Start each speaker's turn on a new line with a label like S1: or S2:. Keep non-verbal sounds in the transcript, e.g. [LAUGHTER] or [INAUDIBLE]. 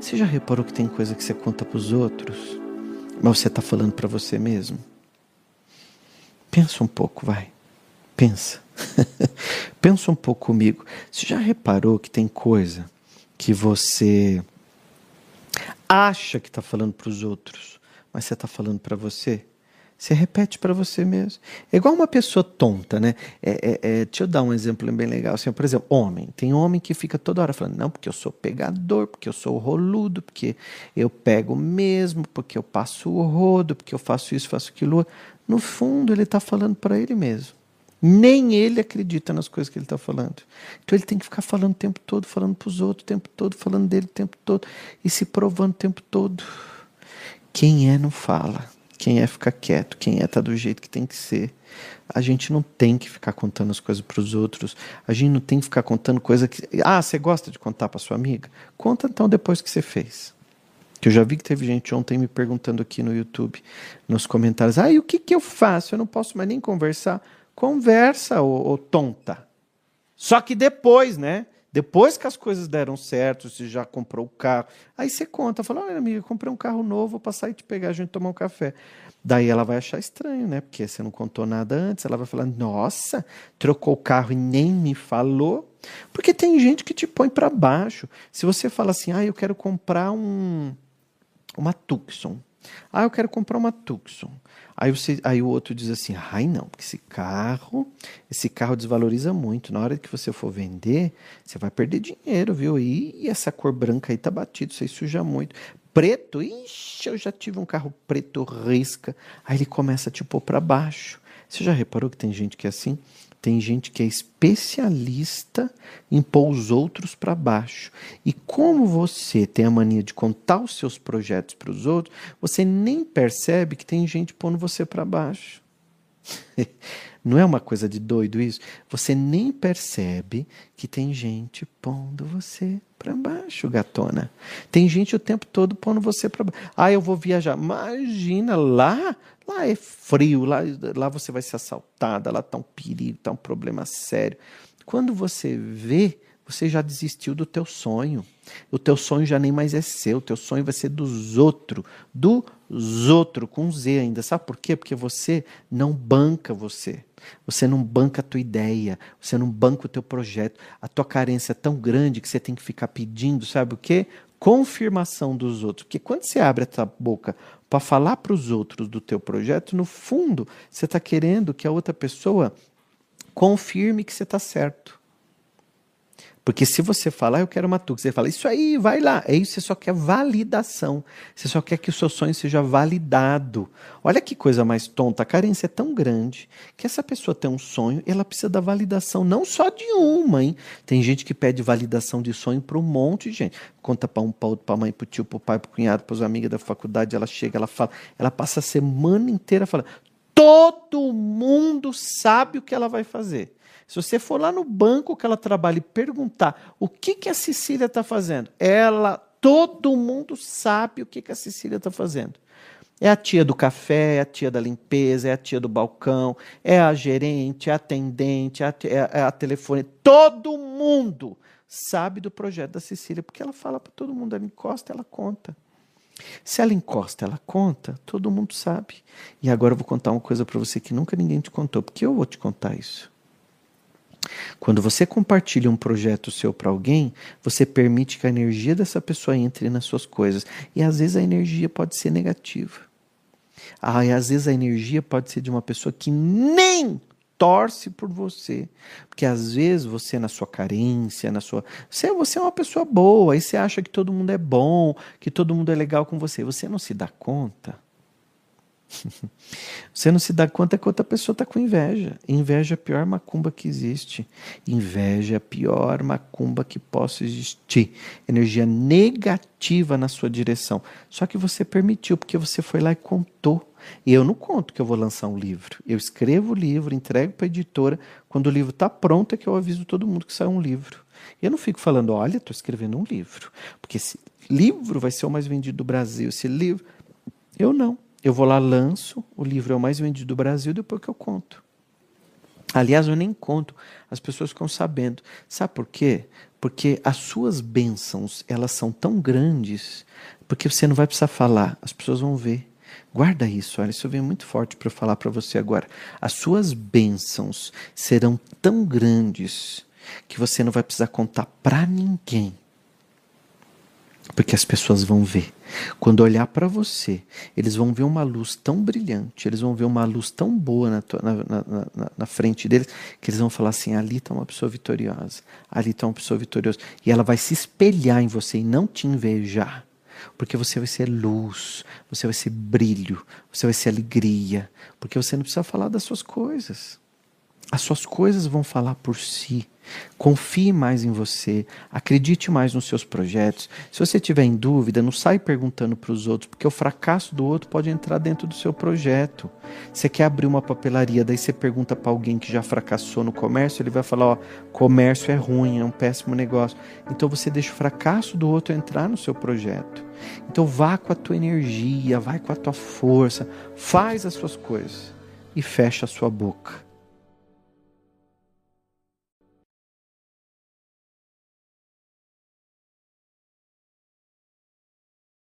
S1: Você já reparou que tem coisa que você conta para os outros, mas você está falando para você mesmo? Pensa um pouco, vai. Pensa. [LAUGHS] Pensa um pouco comigo. Você já reparou que tem coisa que você acha que está falando para os outros, mas você está falando para você? Você repete para você mesmo. É igual uma pessoa tonta, né? É, é, é, deixa eu dar um exemplo bem legal. Assim, por exemplo, homem. Tem homem que fica toda hora falando, não, porque eu sou pegador, porque eu sou roludo, porque eu pego mesmo, porque eu passo o rodo, porque eu faço isso, faço aquilo. No fundo, ele está falando para ele mesmo. Nem ele acredita nas coisas que ele está falando. Então ele tem que ficar falando o tempo todo, falando para os outros o tempo todo, falando dele o tempo todo e se provando o tempo todo. Quem é não fala. Quem é fica quieto, quem é tá do jeito que tem que ser. A gente não tem que ficar contando as coisas para os outros. A gente não tem que ficar contando coisa que. Ah, você gosta de contar para sua amiga? Conta então depois que você fez. Que eu já vi que teve gente ontem me perguntando aqui no YouTube, nos comentários: ah, e o que, que eu faço? Eu não posso mais nem conversar. Conversa, ô, ô tonta. Só que depois, né? Depois que as coisas deram certo, você já comprou o carro, aí você conta, fala, olha amiga, comprei um carro novo, vou passar e te pegar, a gente tomar um café. Daí ela vai achar estranho, né? Porque você não contou nada antes, ela vai falar, nossa, trocou o carro e nem me falou. Porque tem gente que te põe para baixo. Se você fala assim, ah, eu quero comprar um uma Tucson. Ah, eu quero comprar uma Tucson. Aí, você, aí o outro diz assim: ai não, porque esse carro, esse carro desvaloriza muito. Na hora que você for vender, você vai perder dinheiro, viu? E essa cor branca aí tá batido, isso aí suja muito. Preto, ixi, eu já tive um carro preto risca. Aí ele começa a te pôr para baixo. Você já reparou que tem gente que é assim? Tem gente que é especialista em pôr os outros para baixo. E como você tem a mania de contar os seus projetos para os outros, você nem percebe que tem gente pondo você para baixo. [LAUGHS] Não é uma coisa de doido isso? Você nem percebe que tem gente pondo você para baixo, gatona. Tem gente o tempo todo pondo você para baixo. Ah, eu vou viajar. Imagina lá, lá é frio, lá, lá você vai ser assaltada, lá está um perigo, está um problema sério. Quando você vê, você já desistiu do teu sonho. O teu sonho já nem mais é seu, o teu sonho vai ser dos outros, dos outros, com Z ainda. Sabe por quê? Porque você não banca você. Você não banca a tua ideia, você não banca o teu projeto. A tua carência é tão grande que você tem que ficar pedindo, sabe o quê? Confirmação dos outros. Porque quando você abre a tua boca para falar para os outros do teu projeto, no fundo, você está querendo que a outra pessoa confirme que você está certo. Porque se você falar, ah, eu quero uma tuca, você fala, isso aí, vai lá. É isso, você só quer validação. Você só quer que o seu sonho seja validado. Olha que coisa mais tonta. A carência é tão grande que essa pessoa tem um sonho ela precisa da validação, não só de uma, hein? Tem gente que pede validação de sonho para um monte de gente. Conta para um, para outro, para mãe, para tio, para pai, para cunhado, para os amigos da faculdade. Ela chega, ela fala, ela passa a semana inteira falando. Todo mundo sabe o que ela vai fazer. Se você for lá no banco que ela trabalha e perguntar o que, que a Cecília está fazendo, ela, todo mundo sabe o que, que a Cecília está fazendo. É a tia do café, é a tia da limpeza, é a tia do balcão, é a gerente, é a atendente, é a, é a telefone. Todo mundo sabe do projeto da Cecília, porque ela fala para todo mundo, ela encosta, ela conta. Se ela encosta, ela conta, todo mundo sabe. E agora eu vou contar uma coisa para você que nunca ninguém te contou, porque eu vou te contar isso. Quando você compartilha um projeto seu para alguém, você permite que a energia dessa pessoa entre nas suas coisas. E às vezes a energia pode ser negativa. Ah, e às vezes a energia pode ser de uma pessoa que nem torce por você. Porque às vezes você, na sua carência, na sua. Você, você é uma pessoa boa, aí você acha que todo mundo é bom, que todo mundo é legal com você. Você não se dá conta [LAUGHS] Você não se dá conta que outra pessoa está com inveja. Inveja é a pior macumba que existe. Inveja é a pior macumba que possa existir. Energia negativa na sua direção. Só que você permitiu, porque você foi lá e contou. E eu não conto que eu vou lançar um livro. Eu escrevo o livro, entrego para a editora. Quando o livro está pronto, é que eu aviso todo mundo que sai um livro. E eu não fico falando, olha, estou escrevendo um livro. Porque esse livro vai ser o mais vendido do Brasil. Esse livro. Eu não. Eu vou lá, lanço, o livro é o mais vendido do Brasil, depois que eu conto. Aliás, eu nem conto, as pessoas ficam sabendo. Sabe por quê? Porque as suas bênçãos, elas são tão grandes, porque você não vai precisar falar, as pessoas vão ver. Guarda isso, olha, isso vem muito forte para falar para você agora. As suas bênçãos serão tão grandes que você não vai precisar contar para ninguém porque as pessoas vão ver. Quando olhar para você, eles vão ver uma luz tão brilhante, eles vão ver uma luz tão boa na, tua, na, na, na, frente deles, que eles vão falar assim: ali está uma pessoa vitoriosa, ali está uma pessoa vitoriosa. E ela vai se espelhar em você e não te invejar. Porque você vai ser luz, você vai ser brilho, você vai ser alegria. Porque você não precisa falar das suas coisas. As suas coisas vão falar por si. Confie mais em você, acredite mais nos seus projetos. Se você tiver em dúvida, não sai perguntando para os outros, porque o fracasso do outro pode entrar dentro do seu projeto. Você quer abrir uma papelaria, daí você pergunta para alguém que já fracassou no comércio, ele vai falar: ó, comércio é ruim, é um péssimo negócio. Então você deixa o fracasso do outro entrar no seu projeto. Então vá com a tua energia, vai com a tua força, faz as suas coisas e fecha a sua boca